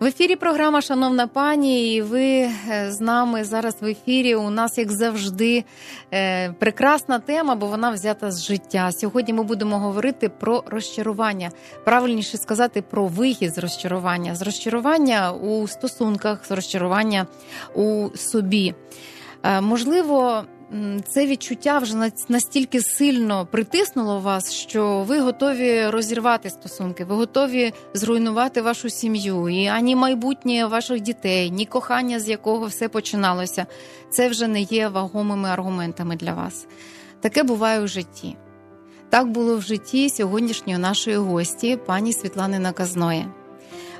В ефірі програма Шановна пані, і ви е, з нами зараз в ефірі. У нас, як завжди, е, прекрасна тема, бо вона взята з життя. Сьогодні ми будемо говорити про розчарування. Правильніше сказати про вихід з розчарування, з розчарування у стосунках, з розчарування у собі. Е, можливо, це відчуття вже настільки сильно притиснуло вас, що ви готові розірвати стосунки, ви готові зруйнувати вашу сім'ю, і ані майбутнє ваших дітей, ні кохання, з якого все починалося. Це вже не є вагомими аргументами для вас. Таке буває у житті. Так було в житті сьогоднішньої нашої гості, пані Світлани Наказної.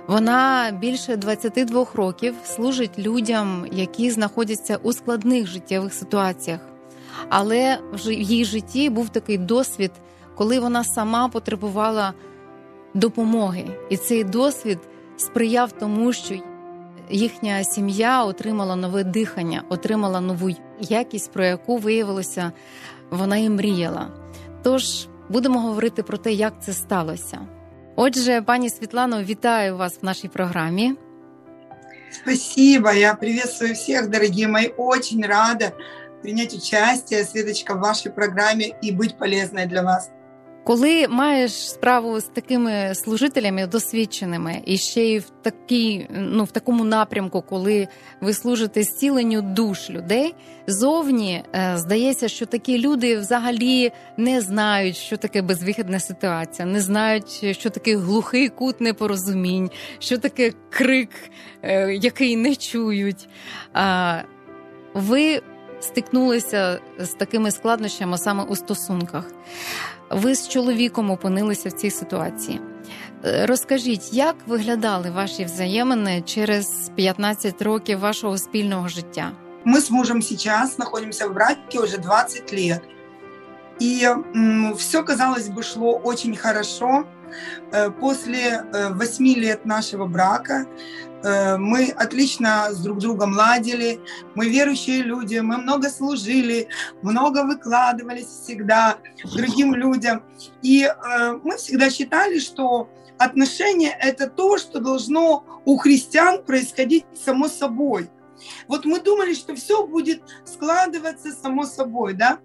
Вона більше 22 років служить людям, які знаходяться у складних життєвих ситуаціях. Але в її житті був такий досвід, коли вона сама потребувала допомоги, і цей досвід сприяв тому, що їхня сім'я отримала нове дихання, отримала нову якість, про яку виявилося, вона і мріяла. Тож будемо говорити про те, як це сталося. Отже, пані Світлано, вітаю вас в нашій програмі. Спасибо, я приветствую всех, дорогие мои. Очень рада принять участие, Светочка, в вашей программе и быть полезной для вас. Коли маєш справу з такими служителями досвідченими, і ще й в такій, ну в такому напрямку, коли ви служите зціленню душ людей, зовні е, здається, що такі люди взагалі не знають, що таке безвихідна ситуація, не знають, що таке глухий кут непорозумінь, що таке крик, е, який не чують. Ви стикнулися з такими складнощами саме у стосунках. Ви з чоловіком опинилися в цій ситуації. Е, розкажіть, як виглядали ваші взаємини через 15 років вашого спільного життя? Мы с мужем сейчас находимся в браке уже 20 лет. И все, казалось бы, шло очень хорошо. Э, после 8 э, лет нашего брака Э, мы отлично с друг другом ладили, мы верующие люди, мы много служили, много выкладывались всегда другим людям. И мы всегда считали, что отношения – это то, что должно у христиан происходить само собой. Вот мы думали, что все будет складываться само собой, да?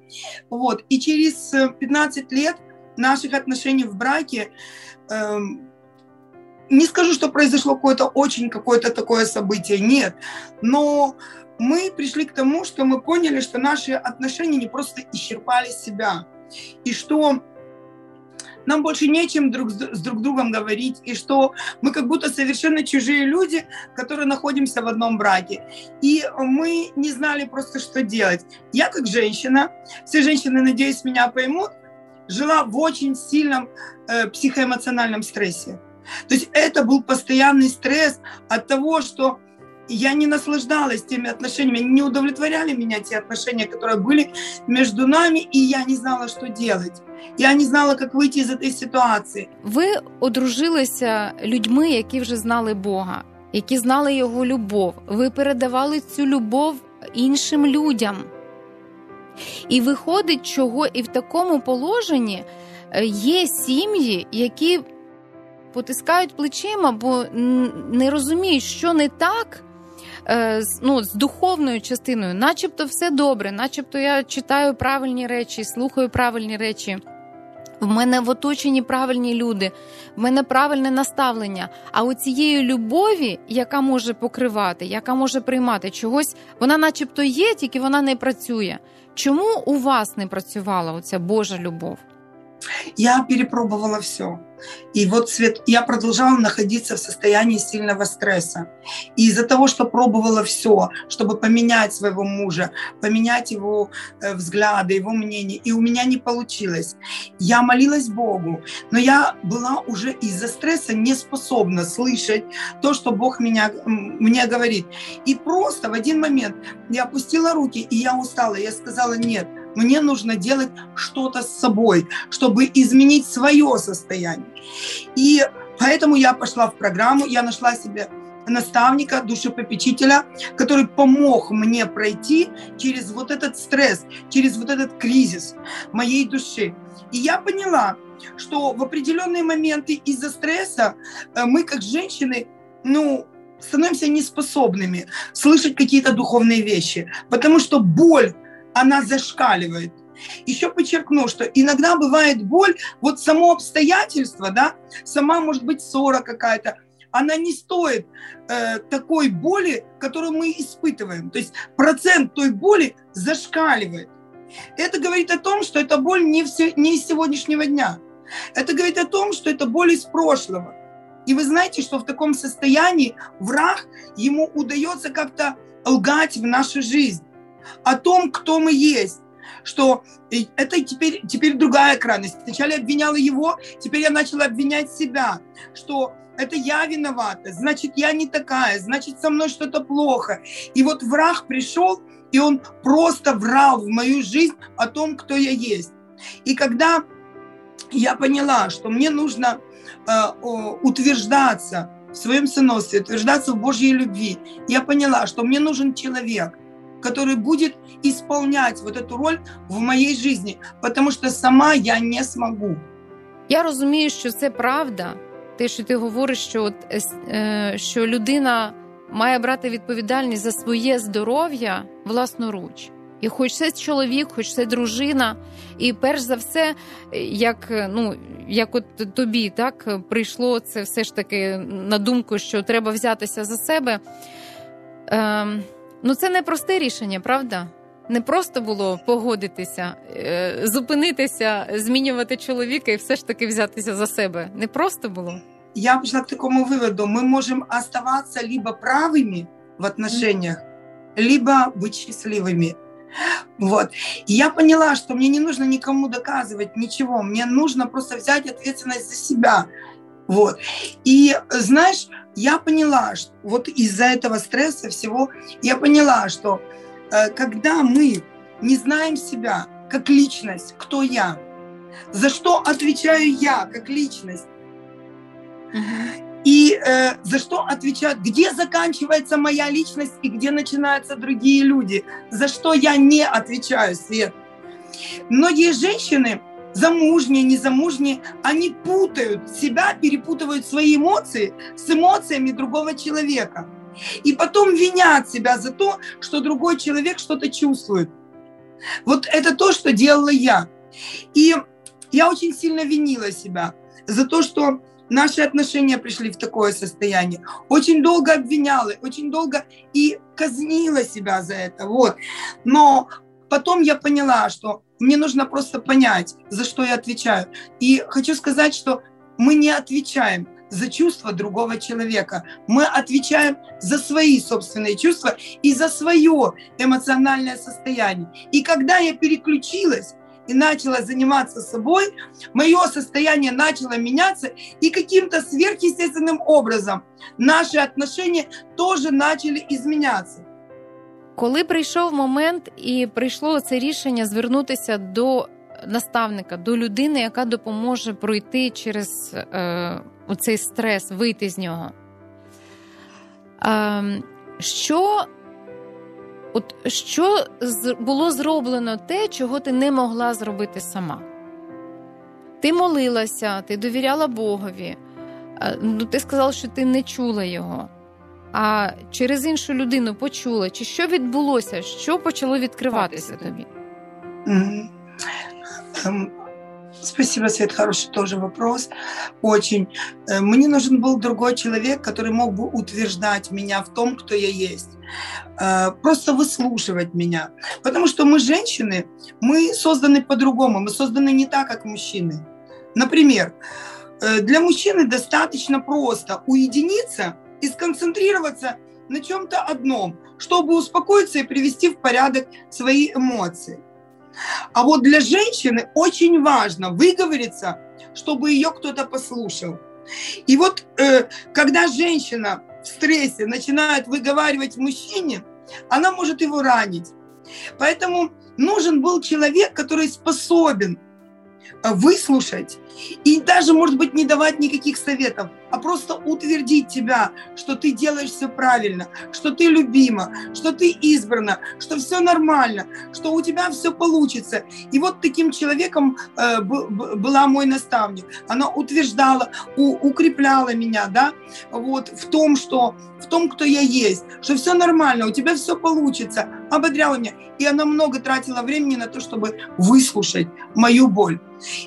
Вот. И через 15 лет наших отношений в браке эм, не скажу, что произошло какое-то очень какое-то такое событие, нет. Но мы пришли к тому, что мы поняли, что наши отношения не просто исчерпали себя. И что нам больше нечем друг с друг другом говорить, и что мы как будто совершенно чужие люди, которые находимся в одном браке. И мы не знали просто, что делать. Я как женщина, все женщины, надеюсь, меня поймут, жила в очень сильном э, психоэмоциональном стрессе. То есть это был постоянный стресс от того, что я не наслаждалась теми отношениями, не удовлетворяли меня те отношения, которые были между нами, и я не знала, что делать. Я не знала, як вийти з цієї ситуації. Ви одружилися людьми, які вже знали Бога, які знали його любов. Ви передавали цю любов іншим людям. І виходить, чого і в такому положенні е, є сім'ї, які потискають плечима, бо не розуміють, що не так. Е, ну, з духовною частиною, начебто все добре, начебто я читаю правильні речі, слухаю правильні речі. В мене в оточенні правильні люди, в мене правильне наставлення. А у цієї любові, яка може покривати, яка може приймати чогось, вона, начебто, є, тільки вона не працює. Чому у вас не працювала оця Божа любов? Я перепробовала все. И вот Свет, я продолжала находиться в состоянии сильного стресса. И из-за того, что пробовала все, чтобы поменять своего мужа, поменять его э, взгляды, его мнение, и у меня не получилось. Я молилась Богу, но я была уже из-за стресса не способна слышать то, что Бог меня, мне говорит. И просто в один момент я опустила руки, и я устала. Я сказала, нет, мне нужно делать что-то с собой, чтобы изменить свое состояние. И поэтому я пошла в программу, я нашла себе наставника, душепопечителя, который помог мне пройти через вот этот стресс, через вот этот кризис моей души. И я поняла, что в определенные моменты из-за стресса э, мы, как женщины, ну, становимся неспособными слышать какие-то духовные вещи, потому что боль, она зашкаливает. Еще подчеркну, что иногда бывает боль, вот само обстоятельство, да, сама может быть ссора какая-то, она не стоит э, такой боли, которую мы испытываем. То есть процент той боли зашкаливает. Это говорит о том, что эта боль не, все, не из сегодняшнего дня. Это говорит о том, что это боль из прошлого. И вы знаете, что в таком состоянии враг, ему удается как-то лгать в нашу жизнь о том, кто мы есть что это теперь, теперь другая крайность. Сначала я обвиняла его, теперь я начала обвинять себя, что это я виновата, значит, я не такая, значит, со мной что-то плохо. И вот враг пришел, и он просто врал в мою жизнь о том, кто я есть. И когда я поняла, что мне нужно э, утверждаться в своем сыновстве, утверждаться в Божьей любви, я поняла, что мне нужен человек, который будет исполнять вот эту роль в моей жизни, потому что сама я не смогу. Я розумію, що це правда. Те, що ти говориш, що от, е, що людина має брати відповідальність за своє здоров'я власноруч. І хоч це чоловік, хоч це дружина, і перш за все, як ну як от тобі так прийшло це все ж таки на думку, що треба взятися за себе. Е, ну це не просте рішення, правда? Не просто було погодитися, е, зупинитися, змінювати чоловіка і все ж таки взятися за себе. Не просто було. Я пришла к такому выводу: мы можем оставаться либо правыми в отношениях, либо быть счастливыми. Вот. И я поняла, что мне не нужно никому доказывать ничего, мне нужно просто взять ответственность за себя. Вот. И знаешь, я поняла, что вот из-за этого стресса всего, я поняла, что э, когда мы не знаем себя как личность, кто я, за что отвечаю я как личность, и э, за что отвечают, где заканчивается моя личность и где начинаются другие люди, за что я не отвечаю, Свет. Многие женщины, замужние, незамужние, они путают себя, перепутывают свои эмоции с эмоциями другого человека. И потом винят себя за то, что другой человек что-то чувствует. Вот это то, что делала я. И я очень сильно винила себя за то, что наши отношения пришли в такое состояние. Очень долго обвиняла, очень долго и казнила себя за это. Вот. Но потом я поняла, что мне нужно просто понять, за что я отвечаю. И хочу сказать, что мы не отвечаем за чувства другого человека. Мы отвечаем за свои собственные чувства и за свое эмоциональное состояние. И когда я переключилась и начала заниматься собой, мое состояние начало меняться, и каким-то сверхъестественным образом наши отношения тоже начали изменяться. Коли прийшов момент і прийшло це рішення звернутися до наставника, до людини, яка допоможе пройти через е, цей стрес, вийти з нього. Е, що От що було зроблено те, чого ти не могла зробити сама? Ти молилася, ти довіряла Богові, ну, ти сказала, що ти не чула його, а через іншу людину почула, чи що відбулося, що почало відкриватися тобі? Mm-hmm. Спасибо, Свет, хороший тоже вопрос. Очень. Э, мне нужен был другой человек, который мог бы утверждать меня в том, кто я есть. Э, просто выслушивать меня. Потому что мы, женщины, мы созданы по-другому. Мы созданы не так, как мужчины. Например, э, для мужчины достаточно просто уединиться и сконцентрироваться на чем-то одном, чтобы успокоиться и привести в порядок свои эмоции. А вот для женщины очень важно выговориться, чтобы ее кто-то послушал. И вот э, когда женщина в стрессе начинает выговаривать мужчине, она может его ранить. Поэтому нужен был человек, который способен э, выслушать и даже, может быть, не давать никаких советов, а просто утвердить тебя, что ты делаешь все правильно, что ты любима, что ты избрана, что все нормально, что у тебя все получится. И вот таким человеком э, была мой наставник. Она утверждала, у, укрепляла меня, да, вот в том, что в том, кто я есть, что все нормально, у тебя все получится, ободряла меня. И она много тратила времени на то, чтобы выслушать мою боль.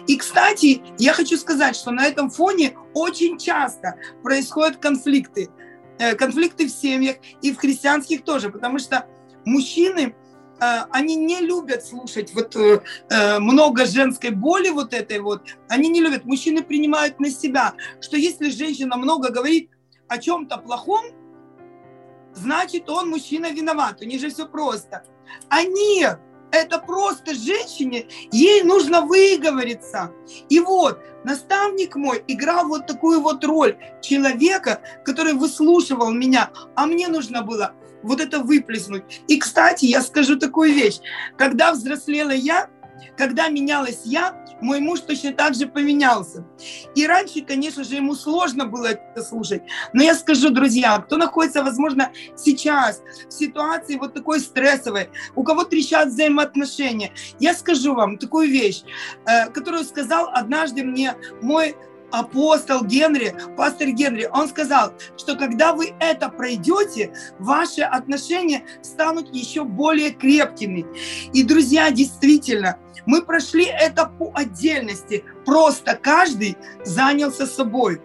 И, кстати, я хочу сказать, что на этом фоне очень часто происходят конфликты. Э, конфликты в семьях и в христианских тоже, потому что мужчины Э, они не любят слушать вот э, много женской боли вот этой вот. Они не любят. Мужчины принимают на себя, что если женщина много говорит о чем-то плохом, значит, он, мужчина, виноват. У них же все просто. А нет, это просто женщине, ей нужно выговориться. И вот, наставник мой играл вот такую вот роль человека, который выслушивал меня, а мне нужно было вот это выплеснуть. И, кстати, я скажу такую вещь. Когда взрослела я, когда менялась я, мой муж точно так же поменялся. И раньше, конечно же, ему сложно было это слушать. Но я скажу, друзья, кто находится, возможно, сейчас в ситуации вот такой стрессовой, у кого трещат взаимоотношения, я скажу вам такую вещь, э, которую сказал однажды мне мой апостол Генри, пастор Генри, он сказал, что когда вы это пройдете, ваши отношения станут еще более крепкими. И, друзья, действительно, мы прошли это по отдельности, просто каждый занялся собой.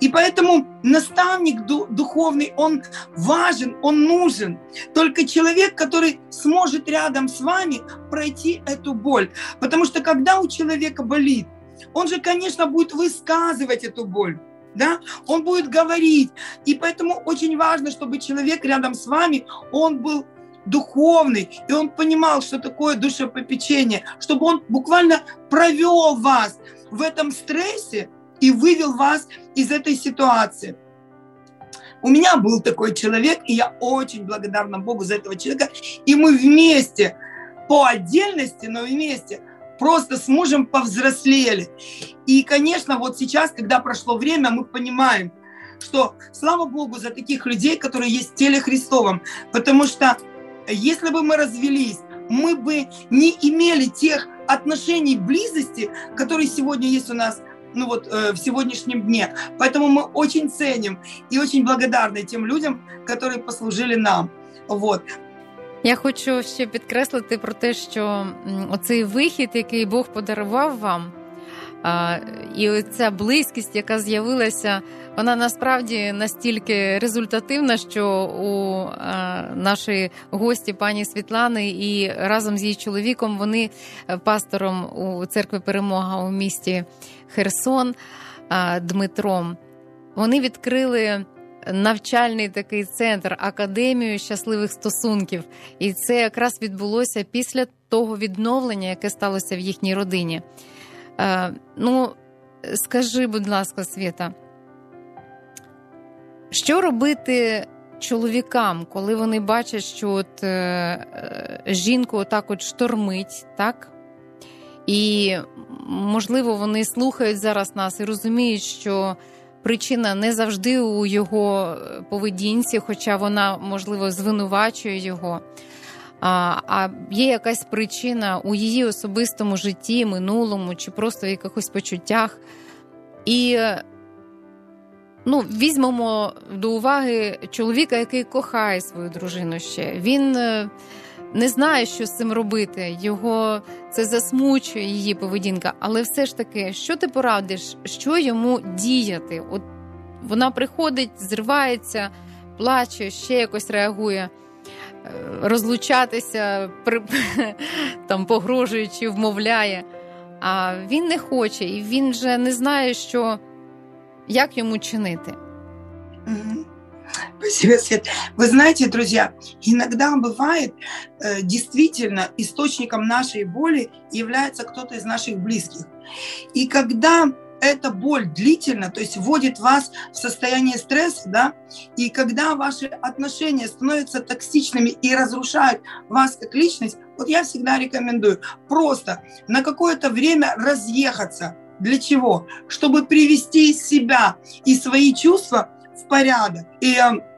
И поэтому наставник духовный, он важен, он нужен. Только человек, который сможет рядом с вами пройти эту боль. Потому что когда у человека болит, он же, конечно, будет высказывать эту боль. Да? Он будет говорить. И поэтому очень важно, чтобы человек рядом с вами, он был духовный, и он понимал, что такое душепопечение, чтобы он буквально провел вас в этом стрессе и вывел вас из этой ситуации. У меня был такой человек, и я очень благодарна Богу за этого человека. И мы вместе, по отдельности, но вместе просто с мужем повзрослели. И, конечно, вот сейчас, когда прошло время, мы понимаем, что слава Богу за таких людей, которые есть в теле Христовом. Потому что если бы мы развелись, мы бы не имели тех отношений близости, которые сегодня есть у нас ну вот, э, в сегодняшнем дне. Поэтому мы очень ценим и очень благодарны тем людям, которые послужили нам. Вот. Я хочу ще підкреслити про те, що оцей вихід, який Бог подарував вам, і ця близькість, яка з'явилася, вона насправді настільки результативна, що у нашої гості пані Світлани і разом з її чоловіком вони е, пастором у церкві Перемога у місті Херсон Дмитром. Вони відкрили навчальний такий центр, академію щасливих стосунків. І це якраз відбулося після того відновлення, яке сталося в їхній родині. Е, Ну, скажи, будь ласка, Світа, що робити чоловікам, коли вони бачать, що от е, е жінку отак от штормить, так? І, можливо, вони слухають зараз нас і розуміють, що причина не завжди у його поведінці, хоча вона, можливо, звинувачує його. А а є якась причина у її особистому житті, минулому чи просто в якихось почуттях. І ну, візьмемо до уваги чоловіка, який кохає свою дружину ще. Він е, не знає, що з цим робити. Його це засмучує її поведінка. Але все ж таки, що ти порадиш, що йому діяти? От вона приходить, зривається, плаче, ще якось реагує. Е, розлучатися, там погрожуючи, вмовляє, а він не хоче, і він вже не знає, що як йому чинити. Спасибо, Свет. Вы знаете, друзья, иногда бывает э, действительно источником нашей боли является кто-то из наших близких. И когда эта боль длительно, то есть вводит вас в состояние стресса, да, и когда ваши отношения становятся токсичными и разрушают вас как личность, вот я всегда рекомендую просто на какое-то время разъехаться. Для чего? Чтобы привести себя и свои чувства в порядок. И э,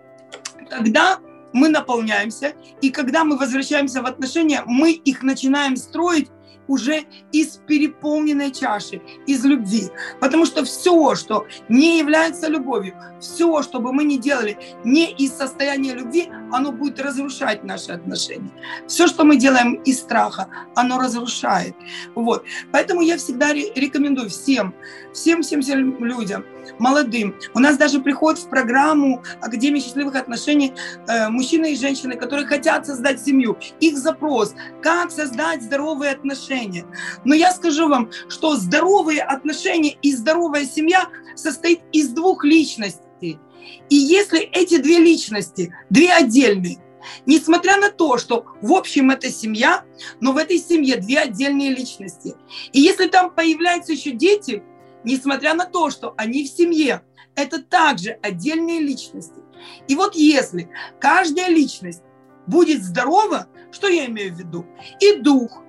тогда мы наполняемся, и когда мы возвращаемся в отношения, мы их начинаем строить уже из переполненной чаши, из любви. Потому что все, что не является любовью, все, что бы мы ни делали не из состояния любви, оно будет разрушать наши отношения. Все, что мы делаем из страха, оно разрушает. Вот. Поэтому я всегда рекомендую всем, всем, всем, всем людям, молодым. У нас даже приходят в программу Академии счастливых отношений э, мужчины и женщины, которые хотят создать семью. Их запрос, как создать здоровые отношения. Но я скажу вам, что здоровые отношения и здоровая семья состоит из двух личностей. И если эти две личности, две отдельные, Несмотря на то, что в общем это семья, но в этой семье две отдельные личности. И если там появляются еще дети, несмотря на то, что они в семье, это также отдельные личности. И вот если каждая личность будет здорова, что я имею в виду? И дух,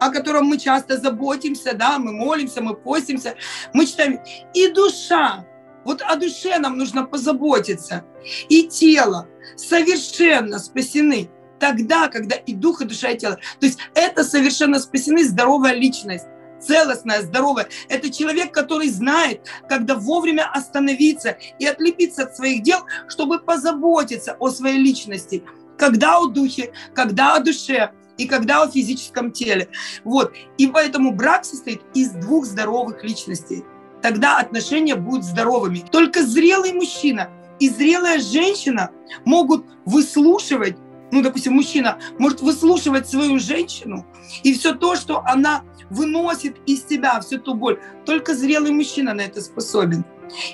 о котором мы часто заботимся, да, мы молимся, мы постимся, мы читаем, и душа, вот о душе нам нужно позаботиться, и тело совершенно спасены тогда, когда и дух, и душа, и тело. То есть это совершенно спасены здоровая личность целостная, здоровая. Это человек, который знает, когда вовремя остановиться и отлепиться от своих дел, чтобы позаботиться о своей личности. Когда о духе, когда о душе и когда о физическом теле. Вот. И поэтому брак состоит из двух здоровых личностей. Тогда отношения будут здоровыми. Только зрелый мужчина и зрелая женщина могут выслушивать ну, допустим, мужчина может выслушивать свою женщину, и все то, что она выносит из себя всю ту боль. Только зрелый мужчина на это способен.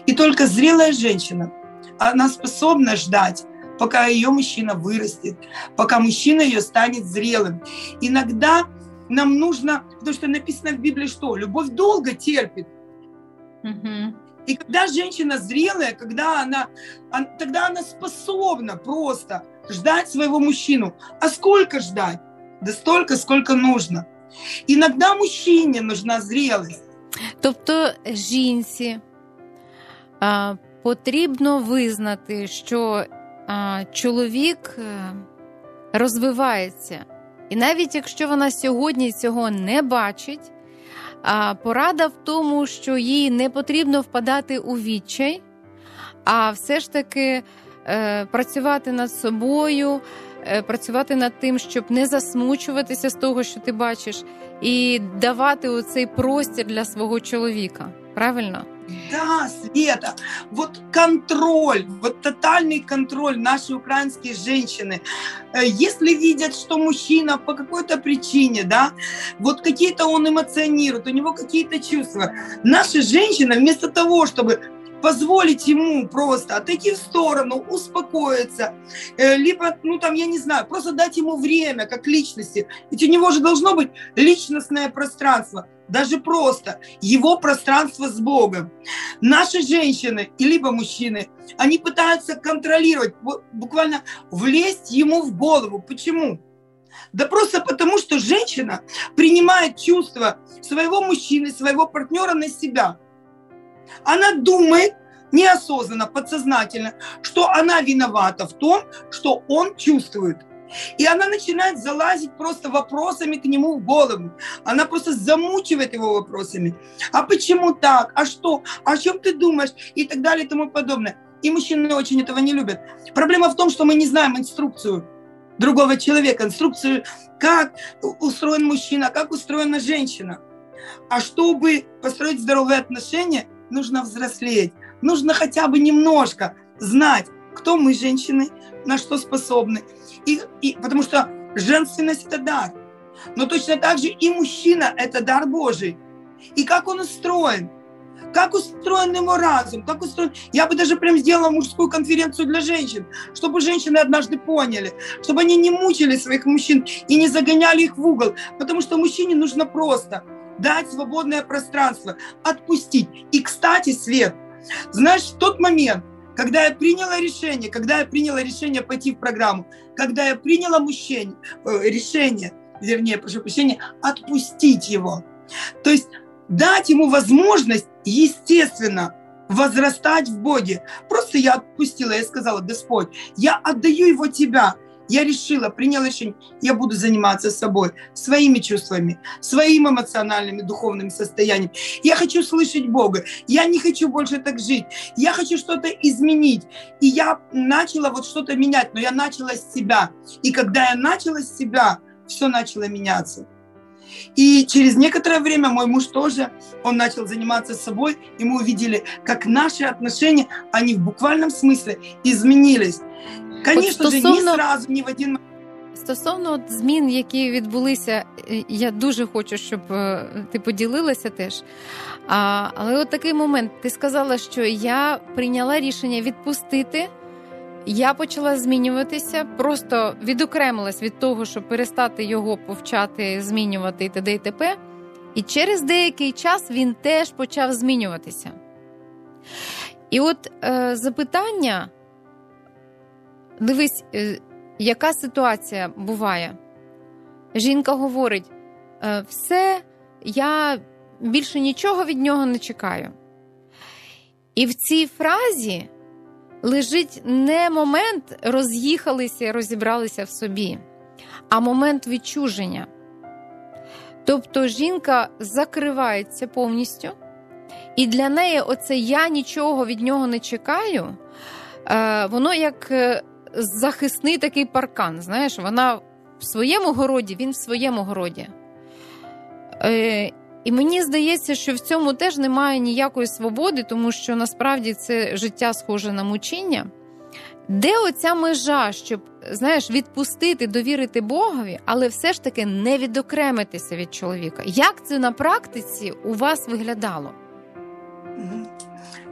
И только зрелая женщина, она способна ждать, пока ее мужчина вырастет, пока мужчина ее станет зрелым. Иногда нам нужно, потому что написано в Библии, что любовь долго терпит. И когда женщина зрелая, когда она, тогда она способна просто ждать своего мужчину. А сколько ждать? Да столько, сколько нужно. Іногда мужчині нужна зрілість. Тобто жінці а, потрібно визнати, що а, чоловік е, розвивається. І навіть якщо вона сьогодні цього не бачить, порада в тому, що їй не потрібно впадати у відчай, а все ж таки е, працювати над собою, Е, працювати над тим, щоб не засмучуватися з того, що ти бачиш, і давати оцей простір для свого чоловіка. Правильно? Да, Света, вот контроль, вот тотальный контроль нашей украинские женщины. Э, если видят, что мужчина по какой-то причине, да, вот какие-то он эмоционирует, у него какие-то чувства, наша женщина вместо того, чтобы позволить ему просто отойти в сторону, успокоиться, э, либо, ну там, я не знаю, просто дать ему время как личности. Ведь у него же должно быть личностное пространство, даже просто его пространство с Богом. Наши женщины и либо мужчины, они пытаются контролировать, буквально влезть ему в голову. Почему? Да просто потому, что женщина принимает чувства своего мужчины, своего партнера на себя – она думает неосознанно, подсознательно, что она виновата в том, что он чувствует. И она начинает залазить просто вопросами к нему в голову. Она просто замучивает его вопросами. А почему так? А что? А о чем ты думаешь? И так далее и тому подобное. И мужчины очень этого не любят. Проблема в том, что мы не знаем инструкцию другого человека, инструкцию, как устроен мужчина, как устроена женщина. А чтобы построить здоровые отношения, нужно взрослеть, нужно хотя бы немножко знать, кто мы, женщины, на что способны. И, и, потому что женственность – это дар. Но точно так же и мужчина – это дар Божий. И как он устроен, как устроен его разум, как устроен... Я бы даже прям сделала мужскую конференцию для женщин, чтобы женщины однажды поняли, чтобы они не мучили своих мужчин и не загоняли их в угол, потому что мужчине нужно просто – дать свободное пространство, отпустить. И, кстати, Свет, знаешь, в тот момент, когда я приняла решение, когда я приняла решение пойти в программу, когда я приняла мужчине, э, решение, вернее, прошу прощения, отпустить его. То есть дать ему возможность, естественно, возрастать в Боге. Просто я отпустила, я сказала, Господь, я отдаю его Тебя, я решила, приняла решение, я буду заниматься собой, своими чувствами, своим эмоциональным и духовным состоянием. Я хочу слышать Бога, я не хочу больше так жить, я хочу что-то изменить. И я начала вот что-то менять, но я начала с себя. И когда я начала с себя, все начало меняться. И через некоторое время мой муж тоже, он начал заниматься собой, и мы увидели, как наши отношения, они в буквальном смысле изменились. Конечно же, не сразу, не в один Стосовно от змін, які відбулися, я дуже хочу, щоб ти поділилася теж. А, Але от такий момент, ти сказала, що я прийняла рішення відпустити я почала змінюватися, просто відокремилась від того, щоб перестати його повчати, змінювати і т.д. і т.п. І через деякий час він теж почав змінюватися. І от е, запитання: дивись, е, яка ситуація буває? Жінка говорить: е, все, я більше нічого від нього не чекаю. І в цій фразі лежить не момент роз'їхалися, і розібралися в собі, а момент відчуження. Тобто жінка закривається повністю, і для неї оце я нічого від нього не чекаю, е, воно як захисний такий паркан. Знаєш, вона в своєму городі, він в своєму городі. Е, і мені здається, що в цьому теж немає ніякої свободи, тому що насправді це життя схоже на мучіння. Де оця межа, щоб знаєш, відпустити, довірити Богові, але все ж таки не відокремитися від чоловіка? Як це на практиці у вас виглядало?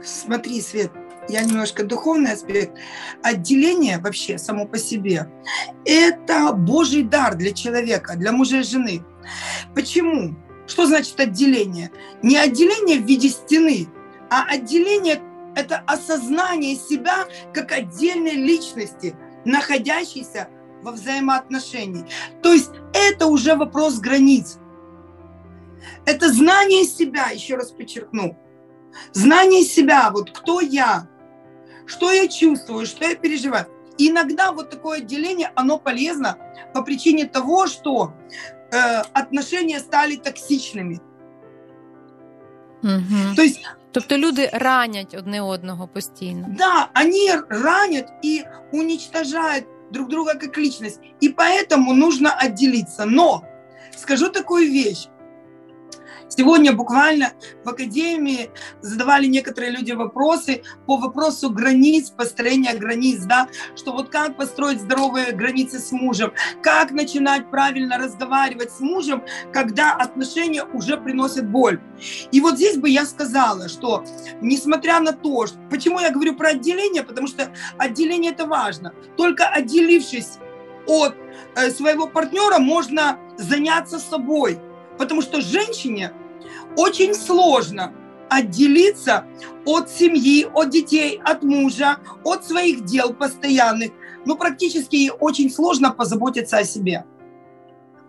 Смотри, Свет, я немножко духовный аспект. Отделение вообще само по себе – это Божий дар для человека, для мужа и жены. Почему? Что значит отделение? Не отделение в виде стены, а отделение – это осознание себя как отдельной личности, находящейся во взаимоотношении. То есть это уже вопрос границ. Это знание себя, еще раз подчеркну. Знание себя, вот кто я, что я чувствую, что я переживаю. иногда вот такое отделение, оно полезно по причине того, что э, отношения стали токсичными. Угу. То есть Тобто люди ранять одне одного постійно. Да, они ранят и уничтожают друг друга как личность. И поэтому нужно отделиться. Но скажу такую вещь. Сегодня буквально в Академии задавали некоторые люди вопросы по вопросу границ, построения границ, да, что вот как построить здоровые границы с мужем, как начинать правильно разговаривать с мужем, когда отношения уже приносят боль. И вот здесь бы я сказала, что несмотря на то, что, почему я говорю про отделение, потому что отделение это важно, только отделившись от э, своего партнера можно заняться собой. Потому что женщине очень сложно отделиться от семьи, от детей, от мужа, от своих дел постоянных. Ну, практически ей очень сложно позаботиться о себе.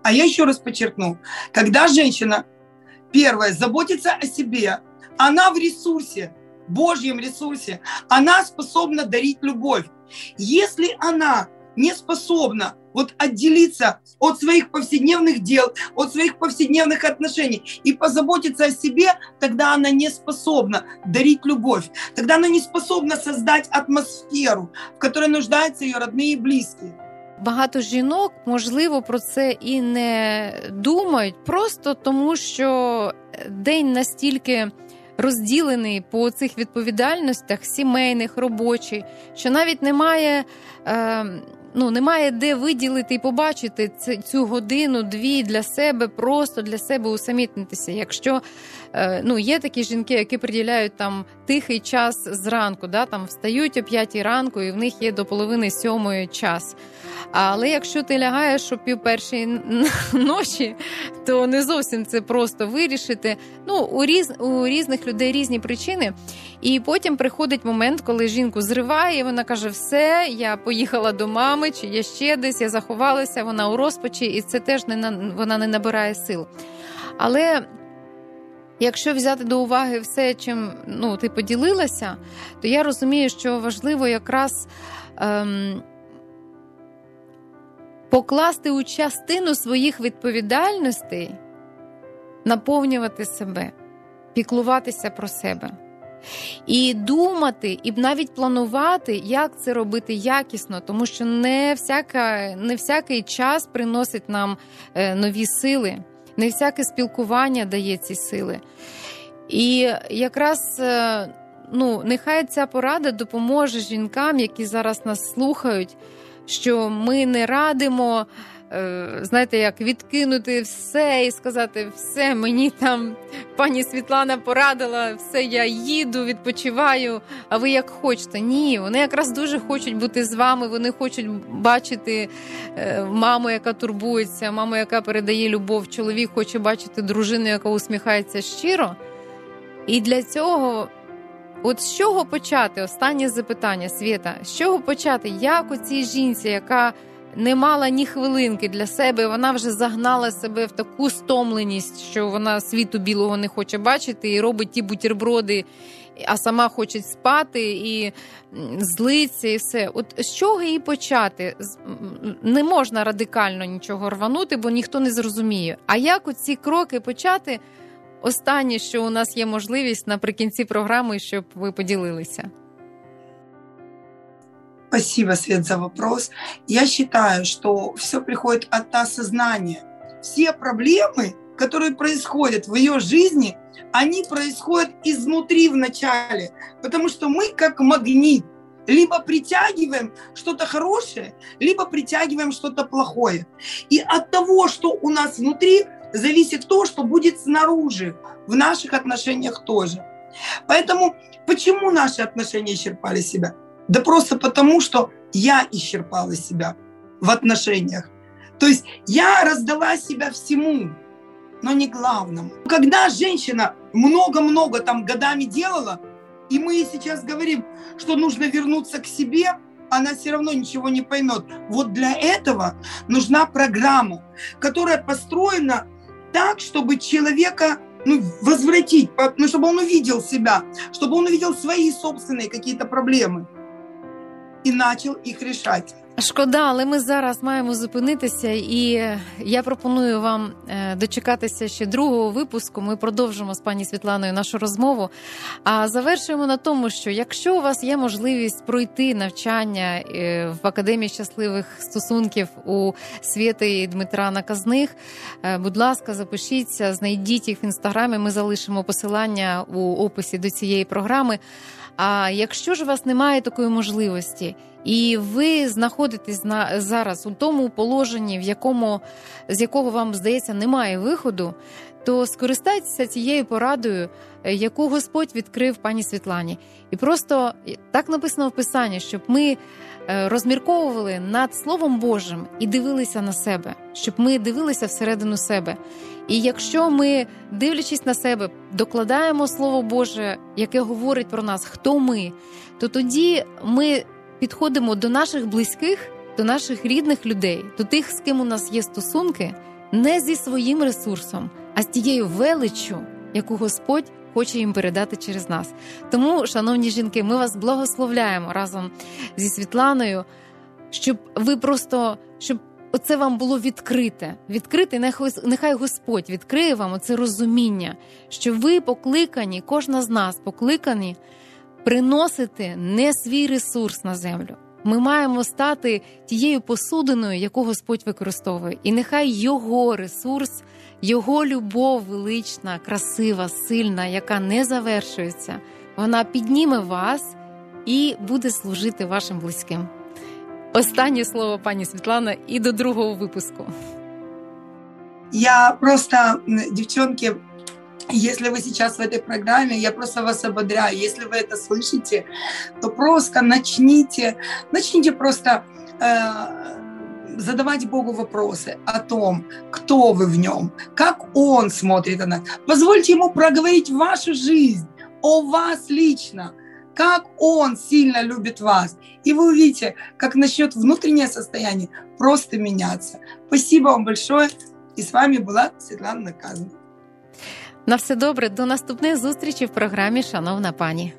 А я еще раз подчеркну, когда женщина, первое, заботится о себе, она в ресурсе, Божьем ресурсе, она способна дарить любовь. Если она не способна вот отделиться от своих повседневных дел, от своих повседневных отношений и позаботиться о себе, тогда она не способна дарить любовь. Тогда она не способна создать атмосферу, в которой нуждаются ее родные и близкие. Багато жінок, можливо, про це і не думають, просто тому що день настільки розділений по цих відповідальностях сімейних, робочих, що навіть немає. Е, ну немає де виділити і побачити цю годину-дві для себе, просто для себе усамітнитися. Якщо е, ну, є такі жінки, які приділяють там тихий час зранку, да, там встають о п'ятій ранку, і в них є до половини сьомої час. Але якщо ти лягаєш о пів першої ночі, то не зовсім це просто вирішити. Ну, у різ, у різних людей різні причини. І потім приходить момент, коли жінку зриває, і вона каже: Все, я поїхала до мами, чи я ще десь, я заховалася, вона у розпачі, і це теж не вона не набирає сил. Але. Якщо взяти до уваги все, чим ну, ти поділилася, то я розумію, що важливо якраз ем, покласти у частину своїх відповідальностей, наповнювати себе, піклуватися про себе. І думати, і навіть планувати, як це робити якісно, тому що не всяка, не всякий час приносить нам е, нові сили, не всяке спілкування дає ці сили. І якраз е, ну, нехай ця порада допоможе жінкам, які зараз нас слухають, що ми не радимо. Е, знаєте, як відкинути все і сказати, все, мені там пані Світлана порадила, все, я їду, відпочиваю. А ви як хочете? Ні, вони якраз дуже хочуть бути з вами. Вони хочуть бачити е, маму, яка турбується, маму, яка передає любов. Чоловік хоче бачити дружину, яка усміхається щиро. І для цього. От з чого почати? Останнє запитання, Світа, з чого почати? Як у цій жінці, яка не мала ні хвилинки для себе. Вона вже загнала себе в таку стомленість, що вона світу білого не хоче бачити і робить ті бутерброди, а сама хоче спати і злиться, і все. От з чого її почати? Не можна радикально нічого рванути, бо ніхто не зрозуміє. А як оці кроки почати? Останнє, що у нас є можливість наприкінці програми, щоб ви поділилися. Спасибо, Свет, за вопрос. Я считаю, что все приходит от осознания. Все проблемы, которые происходят в ее жизни, они происходят изнутри вначале, потому что мы как магнит либо притягиваем что-то хорошее, либо притягиваем что-то плохое. И от того, что у нас внутри, зависит то, что будет снаружи, в наших отношениях тоже. Поэтому почему наши отношения исчерпали себя? Да просто потому, что я исчерпала себя в отношениях. То есть я раздала себя всему, но не главному. Когда женщина много-много там годами делала, и мы сейчас говорим, что нужно вернуться к себе, она все равно ничего не поймет. Вот для этого нужна программа, которая построена так, чтобы человека ну, возвратить, ну, чтобы он увидел себя, чтобы он увидел свои собственные какие-то проблемы і почав їх рішати. Шкода, але ми зараз маємо зупинитися, і я пропоную вам е, дочекатися ще другого випуску. Ми продовжимо з пані Світланою нашу розмову. А завершуємо на тому, що якщо у вас є можливість пройти навчання е, в академії щасливих стосунків у Свєти і Дмитра Наказних, е, будь ласка, запишіться, знайдіть їх в інстаграмі. Ми залишимо посилання у описі до цієї програми. А якщо ж у вас немає такої можливості, і ви знаходитесь на зараз у тому положенні, в якому з якого вам здається немає виходу, то скористайтеся цією порадою, е, яку Господь відкрив пані Світлані, і просто так написано в Писанні, щоб ми е, розмірковували над Словом Божим і дивилися на себе, щоб ми дивилися всередину себе. І якщо ми, дивлячись на себе, докладаємо Слово Боже, яке говорить про нас, хто ми, то тоді ми підходимо до наших близьких, до наших рідних людей, до тих, з ким у нас є стосунки, не зі своїм ресурсом, а з тією величчю, яку Господь хоче їм передати через нас. Тому, шановні жінки, ми вас благословляємо разом зі Світланою, щоб ви просто щоб. Оце вам було відкрите. Відкрите, нехай, Господь відкриє вам оце розуміння, що ви покликані, кожна з нас покликані приносити не свій ресурс на землю. Ми маємо стати тією посудиною, яку Господь використовує, і нехай його ресурс, його любов велична, красива, сильна, яка не завершується, вона підніме вас і буде служити вашим близьким. Останнє слово, пані Світлана, і до другого випуску. Я просто, девчонки, если вы сейчас в этой программе, я просто вас ободряю. Если вы это слышите, то просто начните, начните просто э, задавать Богу вопросы о том, кто вы в нем, как Он смотрит на нас. Позвольте Ему проговорить вашу жизнь, о вас лично – как Он сильно любит вас. И вы увидите, как начнет внутреннее состояние просто меняться. Спасибо вам большое. І з вами була Світлана Наказна. На все добре. До наступних зустрічей в програмі, шановна пані.